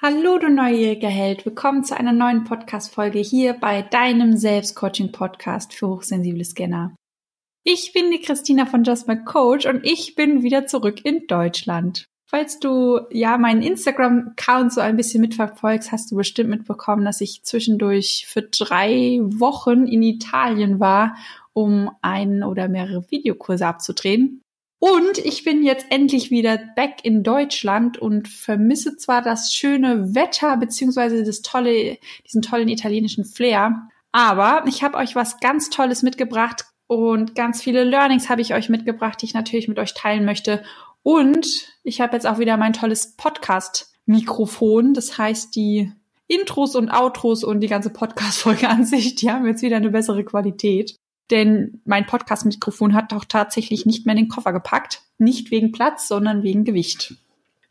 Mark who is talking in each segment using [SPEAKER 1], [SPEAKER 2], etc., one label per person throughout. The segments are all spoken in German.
[SPEAKER 1] Hallo, du neugieriger Held. Willkommen zu einer neuen Podcast-Folge hier bei deinem Selbstcoaching-Podcast für hochsensible Scanner. Ich bin die Christina von Just My Coach und ich bin wieder zurück in Deutschland. Falls du ja meinen Instagram-Account so ein bisschen mitverfolgst, hast du bestimmt mitbekommen, dass ich zwischendurch für drei Wochen in Italien war, um einen oder mehrere Videokurse abzudrehen. Und ich bin jetzt endlich wieder back in Deutschland und vermisse zwar das schöne Wetter beziehungsweise das tolle, diesen tollen italienischen Flair, aber ich habe euch was ganz Tolles mitgebracht und ganz viele Learnings habe ich euch mitgebracht, die ich natürlich mit euch teilen möchte. Und ich habe jetzt auch wieder mein tolles Podcast-Mikrofon. Das heißt, die Intros und Outros und die ganze Podcast-Folge an sich, die haben jetzt wieder eine bessere Qualität denn mein Podcast-Mikrofon hat doch tatsächlich nicht mehr in den Koffer gepackt. Nicht wegen Platz, sondern wegen Gewicht.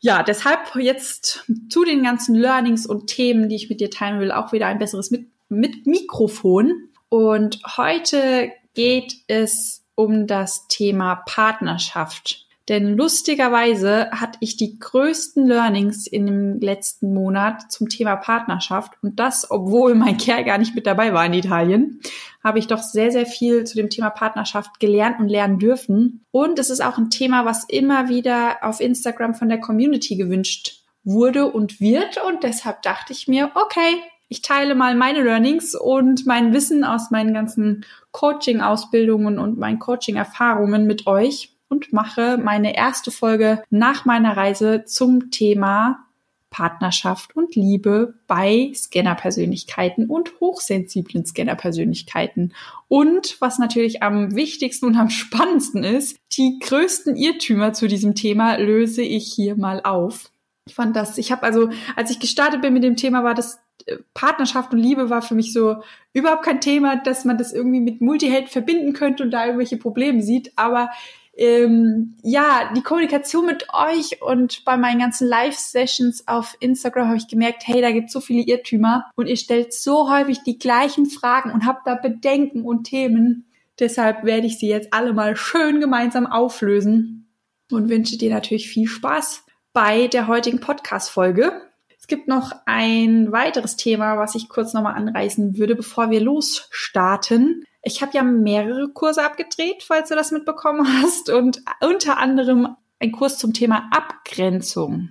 [SPEAKER 1] Ja, deshalb jetzt zu den ganzen Learnings und Themen, die ich mit dir teilen will, auch wieder ein besseres mit, mit Mikrofon. Und heute geht es um das Thema Partnerschaft. Denn lustigerweise hatte ich die größten Learnings in dem letzten Monat zum Thema Partnerschaft. Und das, obwohl mein Kerl gar nicht mit dabei war in Italien, habe ich doch sehr, sehr viel zu dem Thema Partnerschaft gelernt und lernen dürfen. Und es ist auch ein Thema, was immer wieder auf Instagram von der Community gewünscht wurde und wird. Und deshalb dachte ich mir, okay, ich teile mal meine Learnings und mein Wissen aus meinen ganzen Coaching-Ausbildungen und meinen Coaching-Erfahrungen mit euch und mache meine erste Folge nach meiner Reise zum Thema Partnerschaft und Liebe bei Scannerpersönlichkeiten und hochsensiblen Scannerpersönlichkeiten. Und was natürlich am wichtigsten und am spannendsten ist, die größten Irrtümer zu diesem Thema löse ich hier mal auf. Ich fand das, ich habe also, als ich gestartet bin mit dem Thema, war das äh, Partnerschaft und Liebe war für mich so überhaupt kein Thema, dass man das irgendwie mit Multiheld verbinden könnte und da irgendwelche Probleme sieht. Aber ähm, ja, die Kommunikation mit euch und bei meinen ganzen Live-Sessions auf Instagram habe ich gemerkt, hey, da gibt es so viele Irrtümer und ihr stellt so häufig die gleichen Fragen und habt da Bedenken und Themen. Deshalb werde ich sie jetzt alle mal schön gemeinsam auflösen und wünsche dir natürlich viel Spaß bei der heutigen Podcast-Folge. Es gibt noch ein weiteres Thema, was ich kurz nochmal anreißen würde, bevor wir losstarten. Ich habe ja mehrere Kurse abgedreht, falls du das mitbekommen hast, und unter anderem ein Kurs zum Thema Abgrenzung.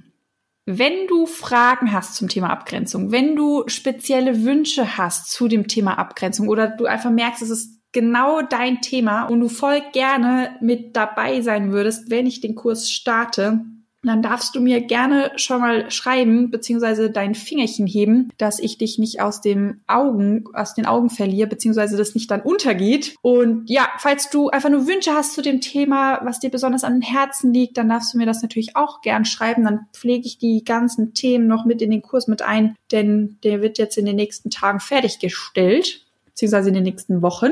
[SPEAKER 1] Wenn du Fragen hast zum Thema Abgrenzung, wenn du spezielle Wünsche hast zu dem Thema Abgrenzung oder du einfach merkst, es ist genau dein Thema und du voll gerne mit dabei sein würdest, wenn ich den Kurs starte, dann darfst du mir gerne schon mal schreiben, beziehungsweise dein Fingerchen heben, dass ich dich nicht aus dem Augen, aus den Augen verliere, beziehungsweise das nicht dann untergeht. Und ja, falls du einfach nur Wünsche hast zu dem Thema, was dir besonders an Herzen liegt, dann darfst du mir das natürlich auch gern schreiben. Dann pflege ich die ganzen Themen noch mit in den Kurs mit ein, denn der wird jetzt in den nächsten Tagen fertiggestellt, beziehungsweise in den nächsten Wochen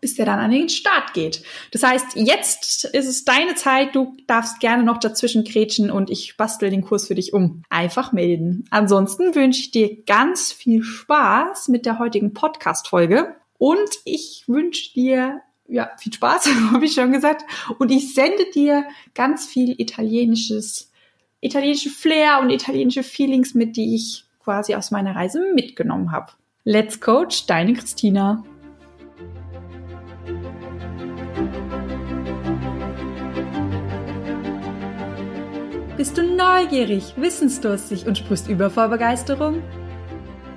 [SPEAKER 1] bis der dann an den Start geht. Das heißt, jetzt ist es deine Zeit, du darfst gerne noch dazwischen kretschen und ich bastel den Kurs für dich um. Einfach melden. Ansonsten wünsche ich dir ganz viel Spaß mit der heutigen Podcast-Folge und ich wünsche dir ja, viel Spaß, habe ich schon gesagt. Und ich sende dir ganz viel italienisches, italienische Flair und italienische Feelings mit, die ich quasi aus meiner Reise mitgenommen habe. Let's Coach, deine Christina. Bist du neugierig, wissensdurstig und sprichst über vor Begeisterung?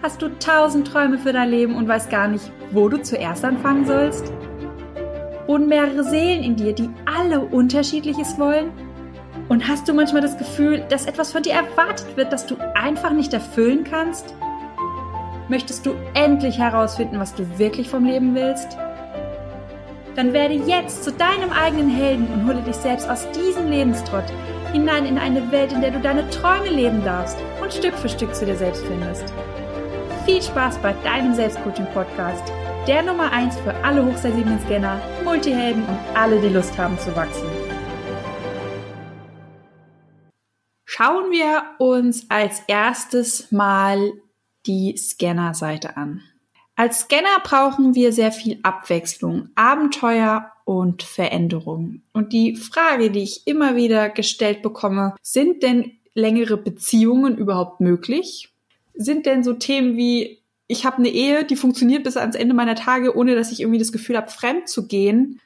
[SPEAKER 1] Hast du tausend Träume für dein Leben und weißt gar nicht, wo du zuerst anfangen sollst? Wohnen mehrere Seelen in dir, die alle unterschiedliches wollen? Und hast du manchmal das Gefühl, dass etwas von dir erwartet wird, das du einfach nicht erfüllen kannst? Möchtest du endlich herausfinden, was du wirklich vom Leben willst? Dann werde jetzt zu deinem eigenen Helden und hole dich selbst aus diesem Lebenstrott hinein in eine Welt, in der du deine Träume leben darfst und Stück für Stück zu dir selbst findest. Viel Spaß bei deinem Selbstcoaching-Podcast, der Nummer 1 für alle hochsensiblen Scanner, Multihelden und alle, die Lust haben zu wachsen. Schauen wir uns als erstes mal die Scanner-Seite an. Als Scanner brauchen wir sehr viel Abwechslung, Abenteuer und Veränderung. Und die Frage, die ich immer wieder gestellt bekomme, sind denn längere Beziehungen überhaupt möglich? Sind denn so Themen wie ich habe eine Ehe, die funktioniert bis ans Ende meiner Tage, ohne dass ich irgendwie das Gefühl habe, fremd zu gehen,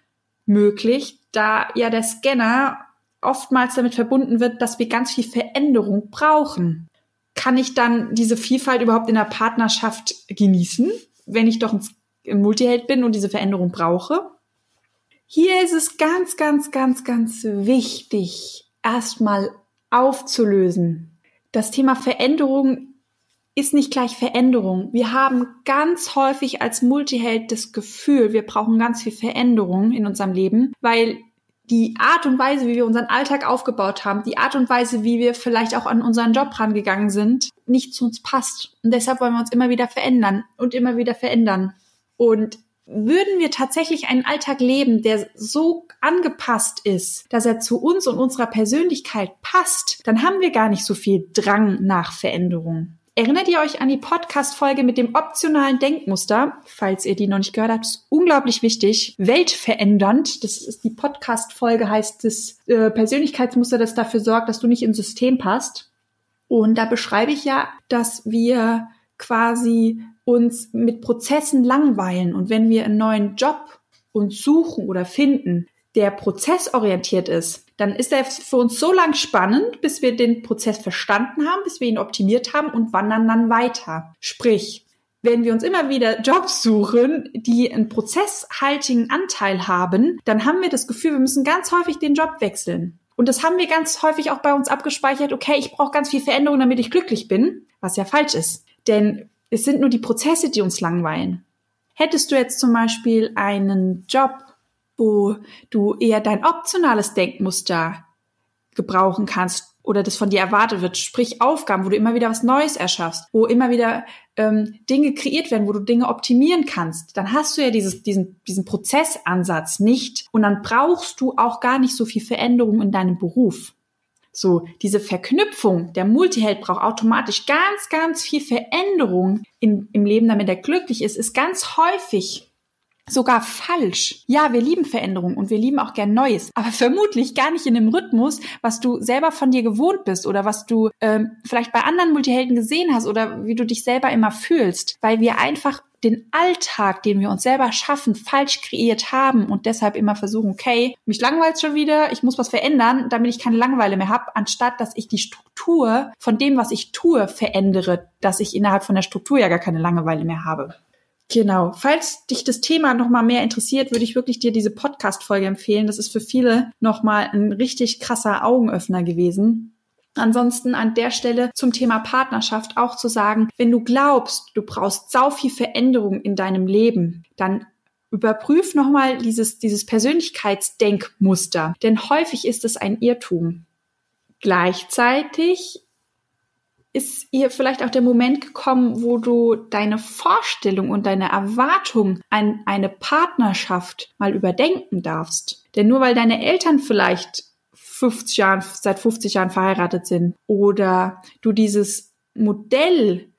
[SPEAKER 1] möglich, da ja der Scanner oftmals damit verbunden wird, dass wir ganz viel Veränderung brauchen. Kann ich dann diese Vielfalt überhaupt in der Partnerschaft genießen, wenn ich doch ein Multiheld bin und diese Veränderung brauche? Hier ist es ganz, ganz, ganz, ganz wichtig, erstmal aufzulösen. Das Thema Veränderung ist nicht gleich Veränderung. Wir haben ganz häufig als Multiheld das Gefühl, wir brauchen ganz viel Veränderung in unserem Leben, weil die Art und Weise, wie wir unseren Alltag aufgebaut haben, die Art und Weise, wie wir vielleicht auch an unseren Job rangegangen sind, nicht zu uns passt. Und deshalb wollen wir uns immer wieder verändern und immer wieder verändern. Und würden wir tatsächlich einen Alltag leben, der so angepasst ist, dass er zu uns und unserer Persönlichkeit passt, dann haben wir gar nicht so viel Drang nach Veränderung. Erinnert ihr euch an die Podcast-Folge mit dem optionalen Denkmuster? Falls ihr die noch nicht gehört habt, ist unglaublich wichtig. Weltverändernd. Das ist die Podcast-Folge heißt das äh, Persönlichkeitsmuster, das dafür sorgt, dass du nicht ins System passt. Und da beschreibe ich ja, dass wir quasi uns mit Prozessen langweilen. Und wenn wir einen neuen Job uns suchen oder finden, der prozessorientiert ist, dann ist er für uns so lang spannend, bis wir den Prozess verstanden haben, bis wir ihn optimiert haben und wandern dann weiter. Sprich, wenn wir uns immer wieder Jobs suchen, die einen prozesshaltigen Anteil haben, dann haben wir das Gefühl, wir müssen ganz häufig den Job wechseln. Und das haben wir ganz häufig auch bei uns abgespeichert, okay, ich brauche ganz viel Veränderung, damit ich glücklich bin, was ja falsch ist. Denn es sind nur die Prozesse, die uns langweilen. Hättest du jetzt zum Beispiel einen Job, wo du eher dein optionales Denkmuster gebrauchen kannst oder das von dir erwartet wird, sprich Aufgaben, wo du immer wieder was Neues erschaffst, wo immer wieder ähm, Dinge kreiert werden, wo du Dinge optimieren kannst, dann hast du ja dieses, diesen, diesen Prozessansatz nicht. Und dann brauchst du auch gar nicht so viel Veränderung in deinem Beruf. So, diese Verknüpfung, der Multiheld braucht automatisch ganz, ganz viel Veränderung in, im Leben, damit er glücklich ist, ist ganz häufig sogar falsch. Ja, wir lieben Veränderung und wir lieben auch gern Neues, aber vermutlich gar nicht in dem Rhythmus, was du selber von dir gewohnt bist oder was du ähm, vielleicht bei anderen Multihelden gesehen hast oder wie du dich selber immer fühlst, weil wir einfach den Alltag, den wir uns selber schaffen, falsch kreiert haben und deshalb immer versuchen, okay, mich langweilt schon wieder, ich muss was verändern, damit ich keine Langeweile mehr habe, anstatt dass ich die Struktur von dem, was ich tue, verändere, dass ich innerhalb von der Struktur ja gar keine Langeweile mehr habe. Genau. Falls dich das Thema nochmal mehr interessiert, würde ich wirklich dir diese Podcast-Folge empfehlen. Das ist für viele nochmal ein richtig krasser Augenöffner gewesen. Ansonsten an der Stelle zum Thema Partnerschaft auch zu sagen, wenn du glaubst, du brauchst sau viel Veränderung in deinem Leben, dann überprüf nochmal dieses, dieses Persönlichkeitsdenkmuster. Denn häufig ist es ein Irrtum. Gleichzeitig ist ihr vielleicht auch der Moment gekommen, wo du deine Vorstellung und deine Erwartung an eine Partnerschaft mal überdenken darfst. Denn nur weil deine Eltern vielleicht 50 Jahren, seit 50 Jahren verheiratet sind oder du dieses Modell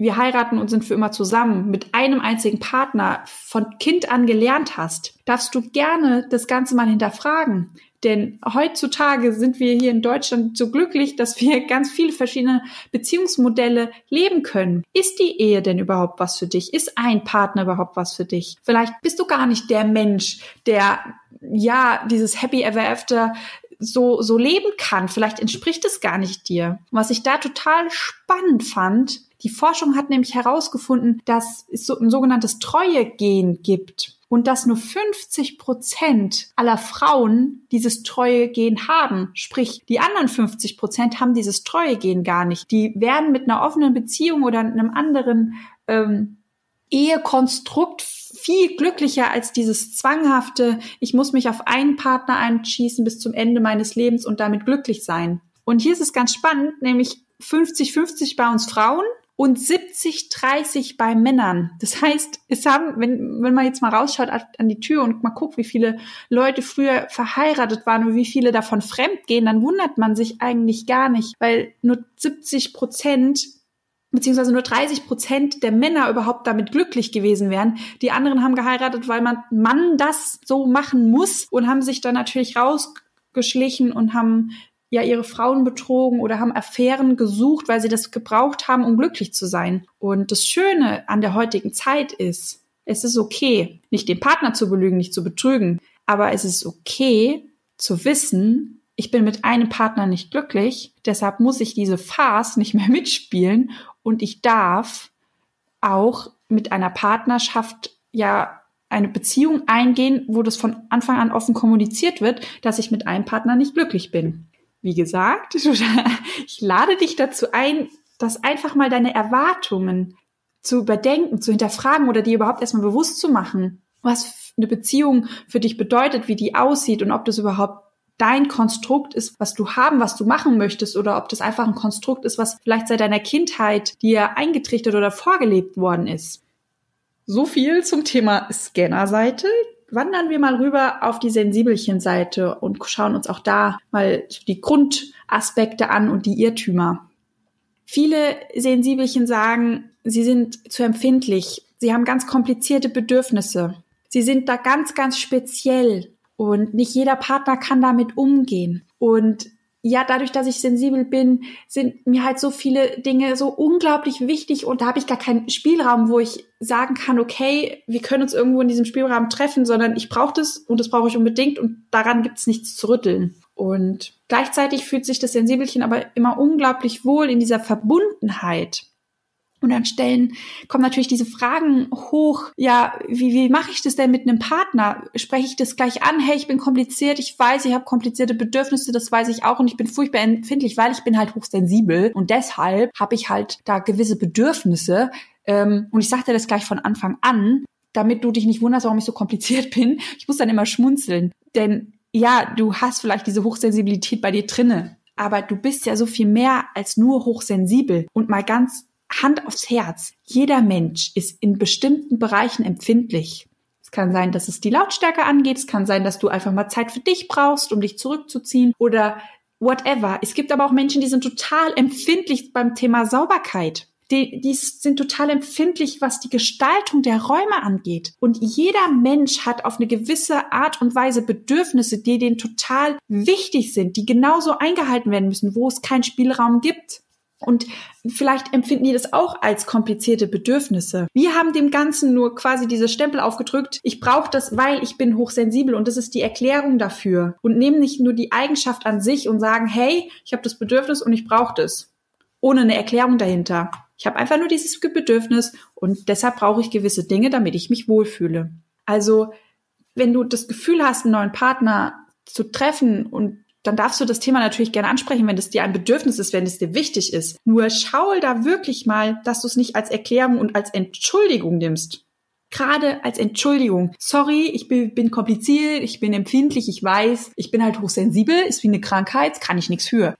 [SPEAKER 1] wir heiraten und sind für immer zusammen mit einem einzigen Partner von Kind an gelernt hast, darfst du gerne das Ganze mal hinterfragen. Denn heutzutage sind wir hier in Deutschland so glücklich, dass wir ganz viele verschiedene Beziehungsmodelle leben können. Ist die Ehe denn überhaupt was für dich? Ist ein Partner überhaupt was für dich? Vielleicht bist du gar nicht der Mensch, der ja dieses Happy Ever After so, so leben kann. Vielleicht entspricht es gar nicht dir. Was ich da total spannend fand, die Forschung hat nämlich herausgefunden, dass es so ein sogenanntes Treue-Gen gibt und dass nur 50 Prozent aller Frauen dieses Treue-Gen haben. Sprich, die anderen 50 Prozent haben dieses Treue-Gen gar nicht. Die werden mit einer offenen Beziehung oder einem anderen ähm, Ehekonstrukt viel glücklicher als dieses zwanghafte, ich muss mich auf einen Partner einschießen bis zum Ende meines Lebens und damit glücklich sein. Und hier ist es ganz spannend, nämlich 50-50 bei uns Frauen und 70, 30 bei Männern. Das heißt, es haben, wenn, wenn man jetzt mal rausschaut an die Tür und mal guckt, wie viele Leute früher verheiratet waren und wie viele davon fremd gehen, dann wundert man sich eigentlich gar nicht, weil nur 70 Prozent beziehungsweise nur 30 Prozent der Männer überhaupt damit glücklich gewesen wären. Die anderen haben geheiratet, weil man Mann das so machen muss und haben sich dann natürlich rausgeschlichen und haben ja ihre Frauen betrogen oder haben Affären gesucht, weil sie das gebraucht haben, um glücklich zu sein. Und das Schöne an der heutigen Zeit ist, es ist okay, nicht den Partner zu belügen, nicht zu betrügen, aber es ist okay zu wissen, ich bin mit einem Partner nicht glücklich, deshalb muss ich diese Farce nicht mehr mitspielen und ich darf auch mit einer Partnerschaft ja eine Beziehung eingehen, wo das von Anfang an offen kommuniziert wird, dass ich mit einem Partner nicht glücklich bin. Wie gesagt, ich lade dich dazu ein, dass einfach mal deine Erwartungen zu überdenken, zu hinterfragen oder dir überhaupt erstmal bewusst zu machen, was eine Beziehung für dich bedeutet, wie die aussieht und ob das überhaupt dein Konstrukt ist, was du haben, was du machen möchtest oder ob das einfach ein Konstrukt ist, was vielleicht seit deiner Kindheit dir eingetrichtert oder vorgelebt worden ist. So viel zum Thema Scannerseite. Wandern wir mal rüber auf die Sensibelchen-Seite und schauen uns auch da mal die Grundaspekte an und die Irrtümer. Viele Sensibelchen sagen, sie sind zu empfindlich, sie haben ganz komplizierte Bedürfnisse, sie sind da ganz, ganz speziell und nicht jeder Partner kann damit umgehen. Und ja, dadurch, dass ich sensibel bin, sind mir halt so viele Dinge so unglaublich wichtig und da habe ich gar keinen Spielraum, wo ich sagen kann, okay, wir können uns irgendwo in diesem Spielraum treffen, sondern ich brauche das und das brauche ich unbedingt und daran gibt es nichts zu rütteln. Und gleichzeitig fühlt sich das Sensibelchen aber immer unglaublich wohl in dieser Verbundenheit und an Stellen kommen natürlich diese Fragen hoch. Ja, wie, wie mache ich das denn mit einem Partner? Spreche ich das gleich an? Hey, ich bin kompliziert, ich weiß, ich habe komplizierte Bedürfnisse, das weiß ich auch und ich bin furchtbar empfindlich, weil ich bin halt hochsensibel und deshalb habe ich halt da gewisse Bedürfnisse. Ähm, und ich sage dir das gleich von Anfang an, damit du dich nicht wunderst, warum ich so kompliziert bin. Ich muss dann immer schmunzeln, denn ja, du hast vielleicht diese Hochsensibilität bei dir drinne, aber du bist ja so viel mehr als nur hochsensibel. Und mal ganz Hand aufs Herz. Jeder Mensch ist in bestimmten Bereichen empfindlich. Es kann sein, dass es die Lautstärke angeht. Es kann sein, dass du einfach mal Zeit für dich brauchst, um dich zurückzuziehen oder whatever. Es gibt aber auch Menschen, die sind total empfindlich beim Thema Sauberkeit. Die, die sind total empfindlich, was die Gestaltung der Räume angeht. Und jeder Mensch hat auf eine gewisse Art und Weise Bedürfnisse, die denen total wichtig sind, die genauso eingehalten werden müssen, wo es keinen Spielraum gibt. Und vielleicht empfinden die das auch als komplizierte Bedürfnisse. Wir haben dem Ganzen nur quasi diese Stempel aufgedrückt. Ich brauche das, weil ich bin hochsensibel und das ist die Erklärung dafür. Und nehmen nicht nur die Eigenschaft an sich und sagen, hey, ich habe das Bedürfnis und ich brauche das. Ohne eine Erklärung dahinter. Ich habe einfach nur dieses Bedürfnis und deshalb brauche ich gewisse Dinge, damit ich mich wohlfühle. Also, wenn du das Gefühl hast, einen neuen Partner zu treffen und dann darfst du das Thema natürlich gerne ansprechen, wenn es dir ein Bedürfnis ist, wenn es dir wichtig ist. Nur schau da wirklich mal, dass du es nicht als Erklärung und als Entschuldigung nimmst. Gerade als Entschuldigung. Sorry, ich bin, kompliziert, ich bin empfindlich, ich weiß, ich bin halt hochsensibel, ist wie eine Krankheit, kann ich nichts für.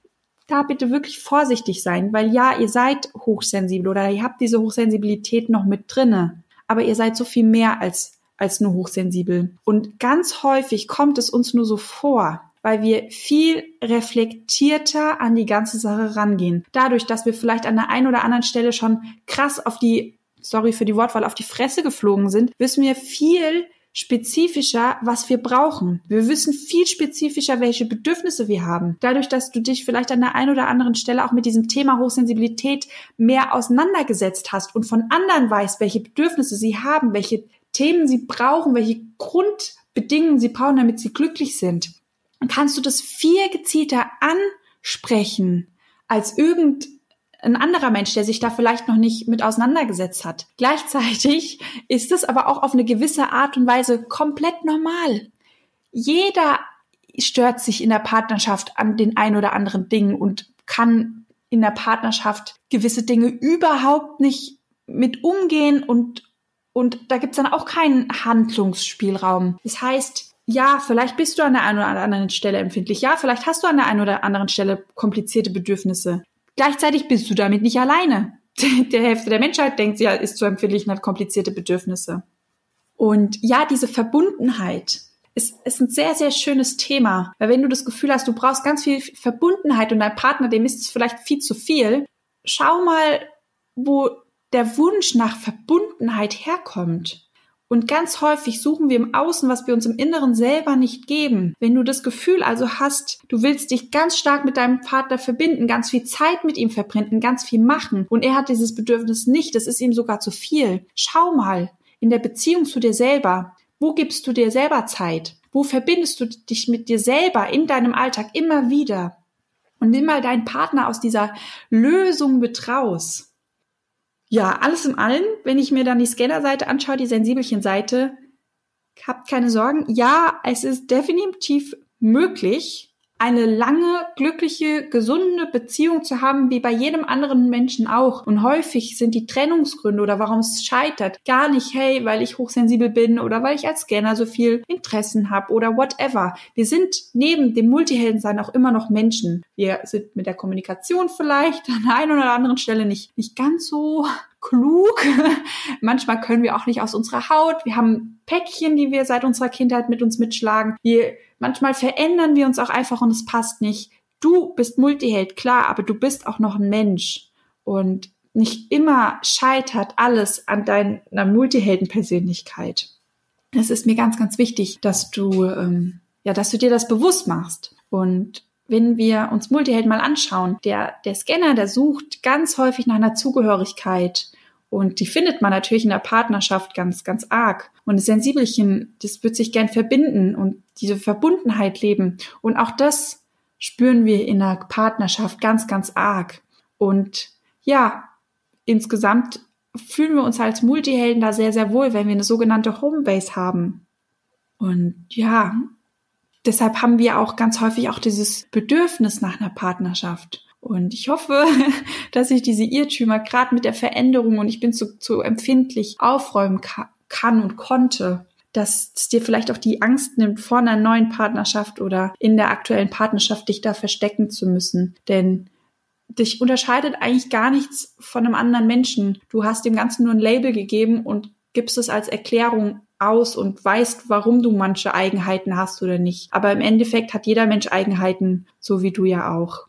[SPEAKER 1] Da bitte wirklich vorsichtig sein, weil ja, ihr seid hochsensibel oder ihr habt diese Hochsensibilität noch mit drinne. Aber ihr seid so viel mehr als als nur hochsensibel. Und ganz häufig kommt es uns nur so vor, weil wir viel reflektierter an die ganze Sache rangehen. Dadurch, dass wir vielleicht an der einen oder anderen Stelle schon krass auf die, sorry für die Wortwahl, auf die Fresse geflogen sind, wissen wir viel spezifischer, was wir brauchen. Wir wissen viel spezifischer, welche Bedürfnisse wir haben. Dadurch, dass du dich vielleicht an der einen oder anderen Stelle auch mit diesem Thema Hochsensibilität mehr auseinandergesetzt hast und von anderen weißt, welche Bedürfnisse sie haben, welche Themen sie brauchen, welche Grundbedingungen sie brauchen, damit sie glücklich sind kannst du das viel gezielter ansprechen als irgendein anderer Mensch, der sich da vielleicht noch nicht mit auseinandergesetzt hat. Gleichzeitig ist es aber auch auf eine gewisse Art und Weise komplett normal. Jeder stört sich in der Partnerschaft an den ein oder anderen Dingen und kann in der Partnerschaft gewisse Dinge überhaupt nicht mit umgehen und und da gibt's dann auch keinen Handlungsspielraum. Das heißt, ja, vielleicht bist du an der einen oder anderen Stelle empfindlich. Ja, vielleicht hast du an der einen oder anderen Stelle komplizierte Bedürfnisse. Gleichzeitig bist du damit nicht alleine. Der Hälfte der Menschheit denkt, sie ist zu empfindlich und hat komplizierte Bedürfnisse. Und ja, diese Verbundenheit ist, ist ein sehr, sehr schönes Thema. Weil wenn du das Gefühl hast, du brauchst ganz viel Verbundenheit und dein Partner, dem ist es vielleicht viel zu viel, schau mal, wo der Wunsch nach Verbundenheit herkommt Und ganz häufig suchen wir im Außen, was wir uns im Inneren selber nicht geben. Wenn du das Gefühl also hast, du willst dich ganz stark mit deinem Partner verbinden, ganz viel Zeit mit ihm verbringen, ganz viel machen und er hat dieses Bedürfnis nicht, das ist ihm sogar zu viel. Schau mal in der Beziehung zu dir selber, wo gibst du dir selber Zeit? Wo verbindest du dich mit dir selber in deinem Alltag immer wieder? Und nimm mal deinen Partner aus dieser Lösung mit raus. Ja, alles im Allen, wenn ich mir dann die Scanner-Seite anschaue, die Sensibelchen-Seite, habt keine Sorgen. Ja, es ist definitiv möglich, eine lange, glückliche, gesunde Beziehung zu haben, wie bei jedem anderen Menschen auch. Und häufig sind die Trennungsgründe oder warum es scheitert gar nicht, hey, weil ich hochsensibel bin oder weil ich als Scanner so viel Interessen habe oder whatever. Wir sind neben dem Multiheldensein auch immer noch Menschen. Wir sind mit der Kommunikation vielleicht an der einen oder anderen Stelle nicht, nicht ganz so klug. Manchmal können wir auch nicht aus unserer Haut. Wir haben Päckchen, die wir seit unserer Kindheit mit uns mitschlagen. Wir Manchmal verändern wir uns auch einfach und es passt nicht. Du bist Multiheld, klar, aber du bist auch noch ein Mensch. Und nicht immer scheitert alles an deiner Multiheldenpersönlichkeit. Es ist mir ganz, ganz wichtig, dass du, ähm, ja, dass du dir das bewusst machst. Und wenn wir uns Multihelden mal anschauen, der, der Scanner, der sucht ganz häufig nach einer Zugehörigkeit und die findet man natürlich in der Partnerschaft ganz, ganz arg. Und das Sensibelchen, das wird sich gern verbinden und diese Verbundenheit leben. Und auch das spüren wir in der Partnerschaft ganz, ganz arg. Und ja, insgesamt fühlen wir uns als Multihelden da sehr, sehr wohl, wenn wir eine sogenannte Homebase haben. Und ja, deshalb haben wir auch ganz häufig auch dieses Bedürfnis nach einer Partnerschaft. Und ich hoffe, dass ich diese Irrtümer gerade mit der Veränderung und ich bin zu, zu empfindlich aufräumen ka kann und konnte, dass es dir vielleicht auch die Angst nimmt, vor einer neuen Partnerschaft oder in der aktuellen Partnerschaft dich da verstecken zu müssen. Denn dich unterscheidet eigentlich gar nichts von einem anderen Menschen. Du hast dem Ganzen nur ein Label gegeben und gibst es als Erklärung aus und weißt, warum du manche Eigenheiten hast oder nicht. Aber im Endeffekt hat jeder Mensch Eigenheiten, so wie du ja auch.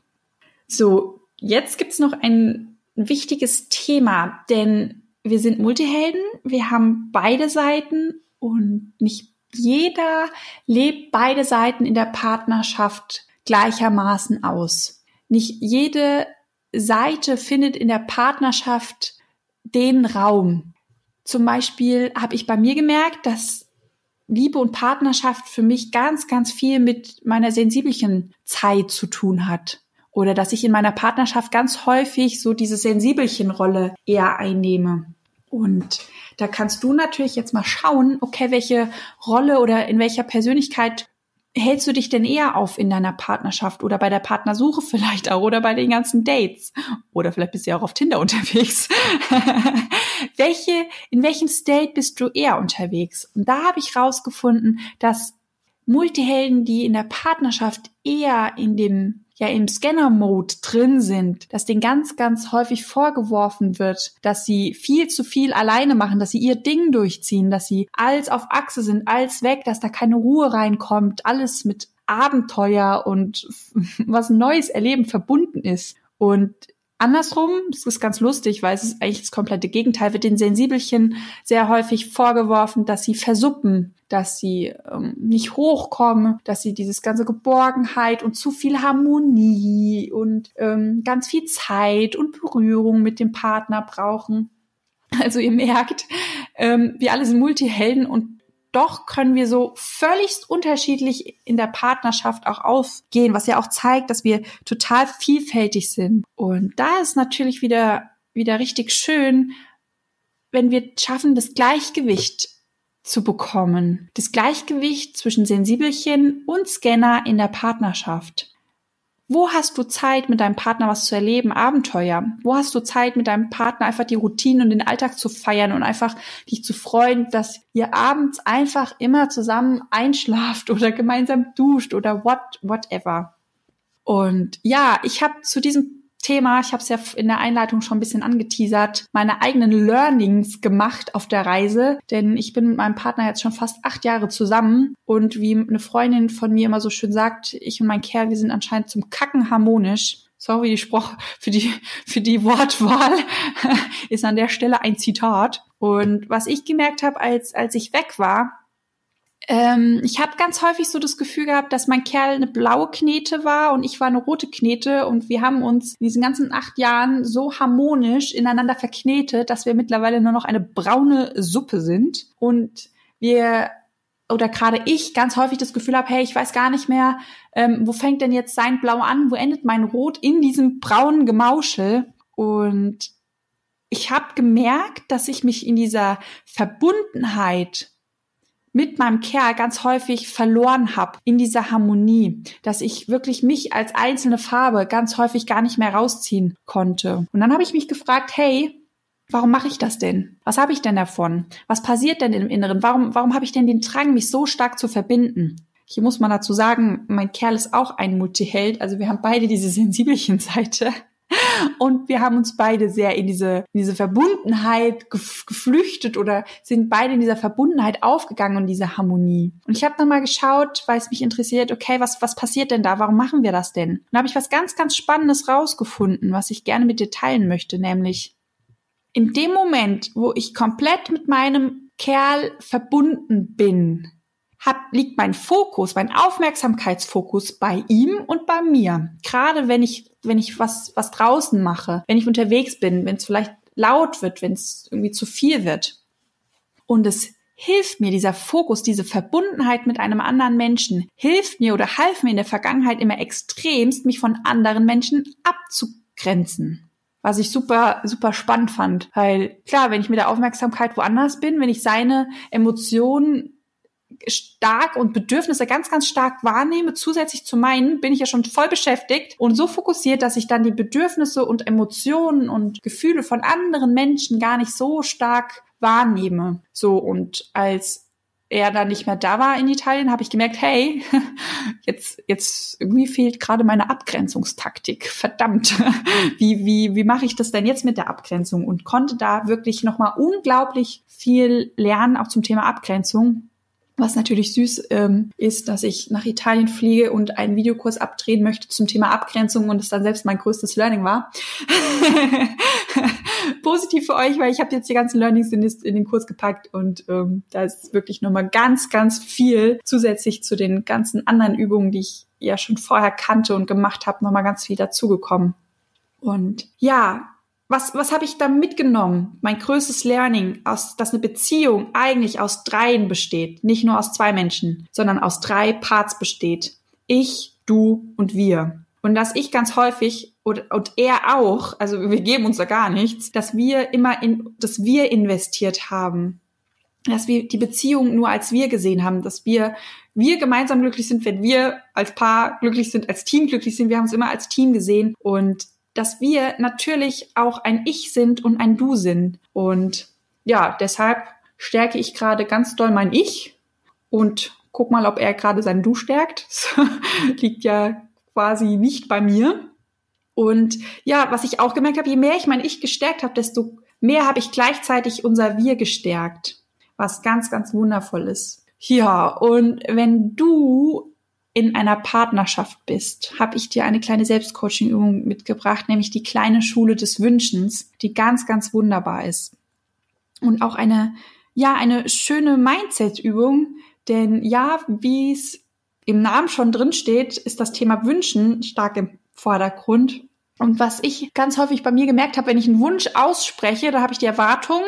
[SPEAKER 1] So, jetzt gibt's noch ein wichtiges Thema, denn wir sind Multihelden, wir haben beide Seiten und nicht jeder lebt beide Seiten in der Partnerschaft gleichermaßen aus. Nicht jede Seite findet in der Partnerschaft den Raum. Zum Beispiel habe ich bei mir gemerkt, dass Liebe und Partnerschaft für mich ganz, ganz viel mit meiner sensiblen Zeit zu tun hat oder dass ich in meiner Partnerschaft ganz häufig so diese Sensibelchenrolle eher einnehme. Und da kannst du natürlich jetzt mal schauen, okay, welche Rolle oder in welcher Persönlichkeit hältst du dich denn eher auf in deiner Partnerschaft oder bei der Partnersuche vielleicht auch oder bei den ganzen Dates oder vielleicht bist du ja auch auf Tinder unterwegs. welche, in welchem State bist du eher unterwegs? Und da habe ich rausgefunden, dass Multihelden, die in der Partnerschaft eher in dem ja im Scanner-Mode drin sind, dass denen ganz, ganz häufig vorgeworfen wird, dass sie viel zu viel alleine machen, dass sie ihr Ding durchziehen, dass sie alles auf Achse sind, alles weg, dass da keine Ruhe reinkommt, alles mit Abenteuer und was Neues erleben verbunden ist. Und Andersrum, das ist ganz lustig, weil es ist eigentlich das komplette Gegenteil, wird den Sensibelchen sehr häufig vorgeworfen, dass sie versuppen, dass sie ähm, nicht hochkommen, dass sie dieses ganze Geborgenheit und zu viel Harmonie und ähm, ganz viel Zeit und Berührung mit dem Partner brauchen. Also ihr merkt, ähm, wir alle sind Multihelden und doch können wir so völligst unterschiedlich in der Partnerschaft auch ausgehen, was ja auch zeigt, dass wir total vielfältig sind. Und da ist natürlich wieder, wieder richtig schön, wenn wir schaffen, das Gleichgewicht zu bekommen. Das Gleichgewicht zwischen Sensibelchen und Scanner in der Partnerschaft. Wo hast du Zeit, mit deinem Partner was zu erleben? Abenteuer. Wo hast du Zeit, mit deinem Partner einfach die Routinen und den Alltag zu feiern und einfach dich zu freuen, dass ihr abends einfach immer zusammen einschlaft oder gemeinsam duscht oder what, whatever. Und ja, ich habe zu diesem Thema, ich habe es ja in der Einleitung schon ein bisschen angeteasert, meine eigenen Learnings gemacht auf der Reise, denn ich bin mit meinem Partner jetzt schon fast acht Jahre zusammen und wie eine Freundin von mir immer so schön sagt, ich und mein Kerl, wir sind anscheinend zum Kacken harmonisch. sorry, Spruch für die, für die Wortwahl, ist an der Stelle ein Zitat. Und was ich gemerkt habe, als, als ich weg war, ähm, ich habe ganz häufig so das Gefühl gehabt, dass mein Kerl eine blaue Knete war und ich war eine rote Knete. Und wir haben uns in diesen ganzen acht Jahren so harmonisch ineinander verknetet, dass wir mittlerweile nur noch eine braune Suppe sind. Und wir oder gerade ich ganz häufig das Gefühl habe, hey, ich weiß gar nicht mehr, ähm, wo fängt denn jetzt sein Blau an, wo endet mein Rot? In diesem braunen Gemauschel. Und ich habe gemerkt, dass ich mich in dieser Verbundenheit mit meinem Kerl ganz häufig verloren habe in dieser Harmonie, dass ich wirklich mich als einzelne Farbe ganz häufig gar nicht mehr rausziehen konnte. Und dann habe ich mich gefragt, hey, warum mache ich das denn? Was habe ich denn davon? Was passiert denn im Inneren? Warum, warum habe ich denn den Drang, mich so stark zu verbinden? Hier muss man dazu sagen, mein Kerl ist auch ein Multiheld. Also wir haben beide diese sensibelchen Seite. Und wir haben uns beide sehr in diese, in diese Verbundenheit geflüchtet oder sind beide in dieser Verbundenheit aufgegangen und diese Harmonie. Und ich habe dann mal geschaut, weil es mich interessiert, okay, was, was passiert denn da? Warum machen wir das denn? Und da habe ich was ganz, ganz Spannendes rausgefunden, was ich gerne mit dir teilen möchte, nämlich in dem Moment, wo ich komplett mit meinem Kerl verbunden bin, hab, liegt mein Fokus, mein Aufmerksamkeitsfokus bei ihm und bei mir. Gerade wenn ich, wenn ich was, was draußen mache, wenn ich unterwegs bin, wenn es vielleicht laut wird, wenn es irgendwie zu viel wird. Und es hilft mir, dieser Fokus, diese Verbundenheit mit einem anderen Menschen, hilft mir oder half mir in der Vergangenheit immer extremst, mich von anderen Menschen abzugrenzen was ich super, super spannend fand. Weil klar, wenn ich mit der Aufmerksamkeit woanders bin, wenn ich seine Emotionen stark und Bedürfnisse ganz, ganz stark wahrnehme, zusätzlich zu meinen, bin ich ja schon voll beschäftigt und so fokussiert, dass ich dann die Bedürfnisse und Emotionen und Gefühle von anderen Menschen gar nicht so stark wahrnehme. So, und als er dann nicht mehr da war in Italien, habe ich gemerkt, hey, jetzt jetzt irgendwie fehlt gerade meine Abgrenzungstaktik. Verdammt, wie wie wie mache ich das denn jetzt mit der Abgrenzung? Und konnte da wirklich noch mal unglaublich viel lernen, auch zum Thema Abgrenzung. Was natürlich süß ähm, ist, dass ich nach Italien fliege und einen Videokurs abdrehen möchte zum Thema Abgrenzung und es dann selbst mein größtes Learning war. Positiv für euch, weil ich habe jetzt die ganzen Learnings in, in, den Kurs gepackt und ähm, da ist wirklich nochmal ganz, ganz viel zusätzlich zu den ganzen anderen Übungen, die ich ja schon vorher kannte und gemacht habe, nochmal ganz viel dazugekommen. Und ja, was, was habe ich da mitgenommen? Mein größtes Learning, aus, dass eine Beziehung eigentlich aus dreien besteht, nicht nur aus zwei Menschen, sondern aus drei Parts besteht. Ich, du und wir. Und dass ich ganz häufig und, und er auch, also wir geben uns da gar nichts, dass wir immer in, dass wir investiert haben, dass wir die Beziehung nur als wir gesehen haben, dass wir wir gemeinsam glücklich sind, wenn wir als Paar glücklich sind, als Team glücklich sind. Wir haben es immer als Team gesehen und dass wir natürlich auch ein Ich sind und ein Du sind. Und ja, deshalb stärke ich gerade ganz doll mein Ich und guck mal, ob er gerade sein Du stärkt. Liegt ja quasi nicht bei mir. Und ja, was ich auch gemerkt habe, je mehr ich mein Ich gestärkt habe, desto mehr habe ich gleichzeitig unser Wir gestärkt, was ganz, ganz wundervoll ist. Ja, und wenn du in einer Partnerschaft bist, habe ich dir eine kleine Selbstcoaching-Übung mitgebracht, nämlich die kleine Schule des Wünschens, die ganz, ganz wunderbar ist. Und auch eine, ja, eine schöne Mindset-Übung, denn ja, wie es im Namen schon drin steht, ist das Thema Wünschen stark im Vordergrund. Und was ich ganz häufig bei mir gemerkt habe, wenn ich einen Wunsch ausspreche, da habe ich die Erwartung,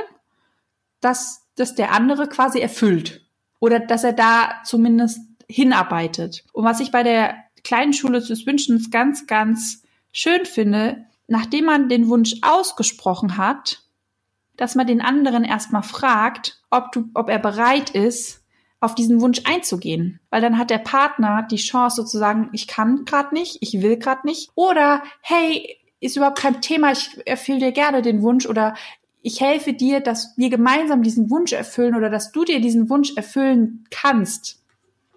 [SPEAKER 1] dass das der andere quasi erfüllt. Oder dass er da zumindest hinarbeitet. Und was ich bei der kleinen Schule des Wünschens ganz, ganz schön finde, nachdem man den Wunsch ausgesprochen hat, dass man den anderen erstmal fragt, ob du, ob er bereit ist, auf diesen Wunsch einzugehen. Weil dann hat der Partner die Chance sozusagen, ich kann gerade nicht, ich will gerade nicht. Oder hey, ist überhaupt kein Thema, ich erfülle dir gerne den Wunsch oder ich helfe dir, dass wir gemeinsam diesen Wunsch erfüllen oder dass du dir diesen Wunsch erfüllen kannst.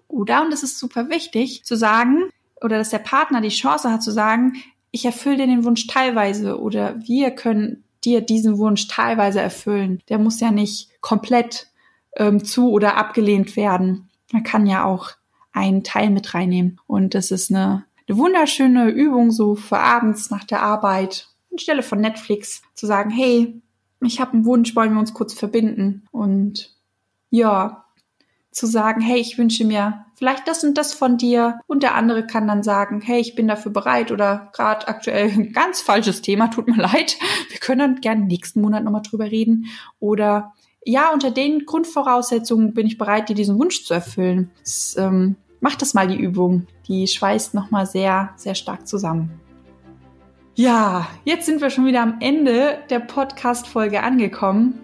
[SPEAKER 1] Oder, und das ist super wichtig, zu sagen, oder dass der Partner die Chance hat zu sagen, ich erfülle dir den Wunsch teilweise oder wir können dir diesen Wunsch teilweise erfüllen. Der muss ja nicht komplett ähm, zu oder abgelehnt werden. Man kann ja auch einen Teil mit reinnehmen. Und das ist eine, eine wunderschöne Übung so für abends nach der Arbeit, anstelle von Netflix, zu sagen, hey, ich habe einen Wunsch, wollen wir uns kurz verbinden? Und ja, zu sagen, hey, ich wünsche mir vielleicht das und das von dir und der andere kann dann sagen, hey, ich bin dafür bereit oder gerade aktuell ein ganz falsches Thema, tut mir leid, wir können dann gerne nächsten Monat nochmal drüber reden oder ja, unter den Grundvoraussetzungen bin ich bereit, dir diesen Wunsch zu erfüllen. Das, ähm, mach das mal die Übung, die schweißt nochmal sehr, sehr stark zusammen. Ja, jetzt sind wir schon wieder am Ende der Podcast-Folge angekommen.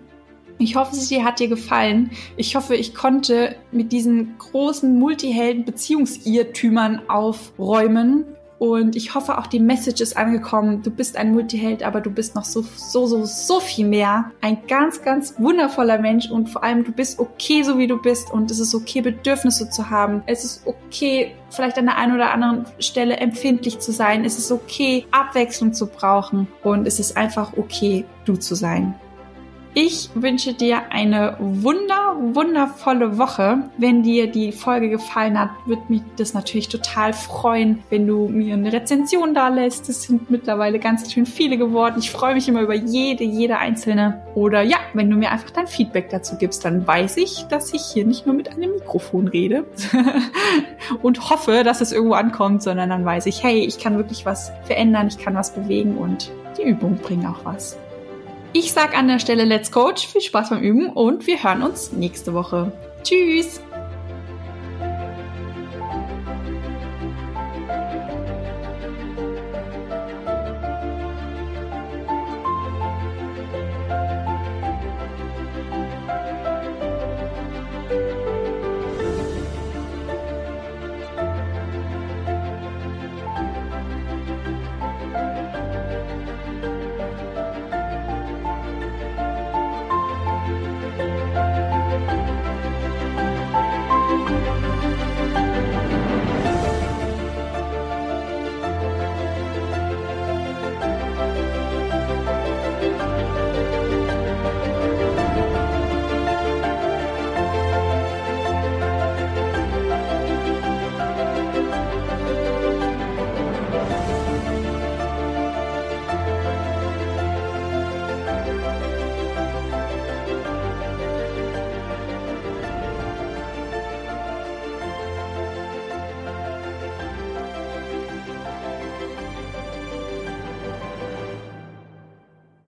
[SPEAKER 1] Ich hoffe, sie hat dir gefallen. Ich hoffe, ich konnte mit diesen großen Multihelden-Beziehungsirrtümern aufräumen. Und ich hoffe, auch die Message ist angekommen. Du bist ein Multiheld, aber du bist noch so, so, so, so viel mehr. Ein ganz, ganz wundervoller Mensch und vor allem du bist okay, so wie du bist. Und es ist okay, Bedürfnisse zu haben. Es ist okay, vielleicht an der einen oder anderen Stelle empfindlich zu sein. Es ist okay, Abwechslung zu brauchen. Und es ist einfach okay, du zu sein. Ich wünsche dir eine wunder, wundervolle Woche. Wenn dir die Folge gefallen hat, würde mich das natürlich total freuen, wenn du mir eine Rezension da lässt. Es sind mittlerweile ganz schön viele geworden. Ich freue mich immer über jede, jede einzelne. Oder ja, wenn du mir einfach dein Feedback dazu gibst, dann weiß ich, dass ich hier nicht nur mit einem Mikrofon rede und hoffe, dass es irgendwo ankommt, sondern dann weiß ich, hey, ich kann wirklich was verändern, ich kann was bewegen und die Übung bringt auch was. Ich sag an der Stelle Let's Coach, viel Spaß beim Üben und wir hören uns nächste Woche. Tschüss!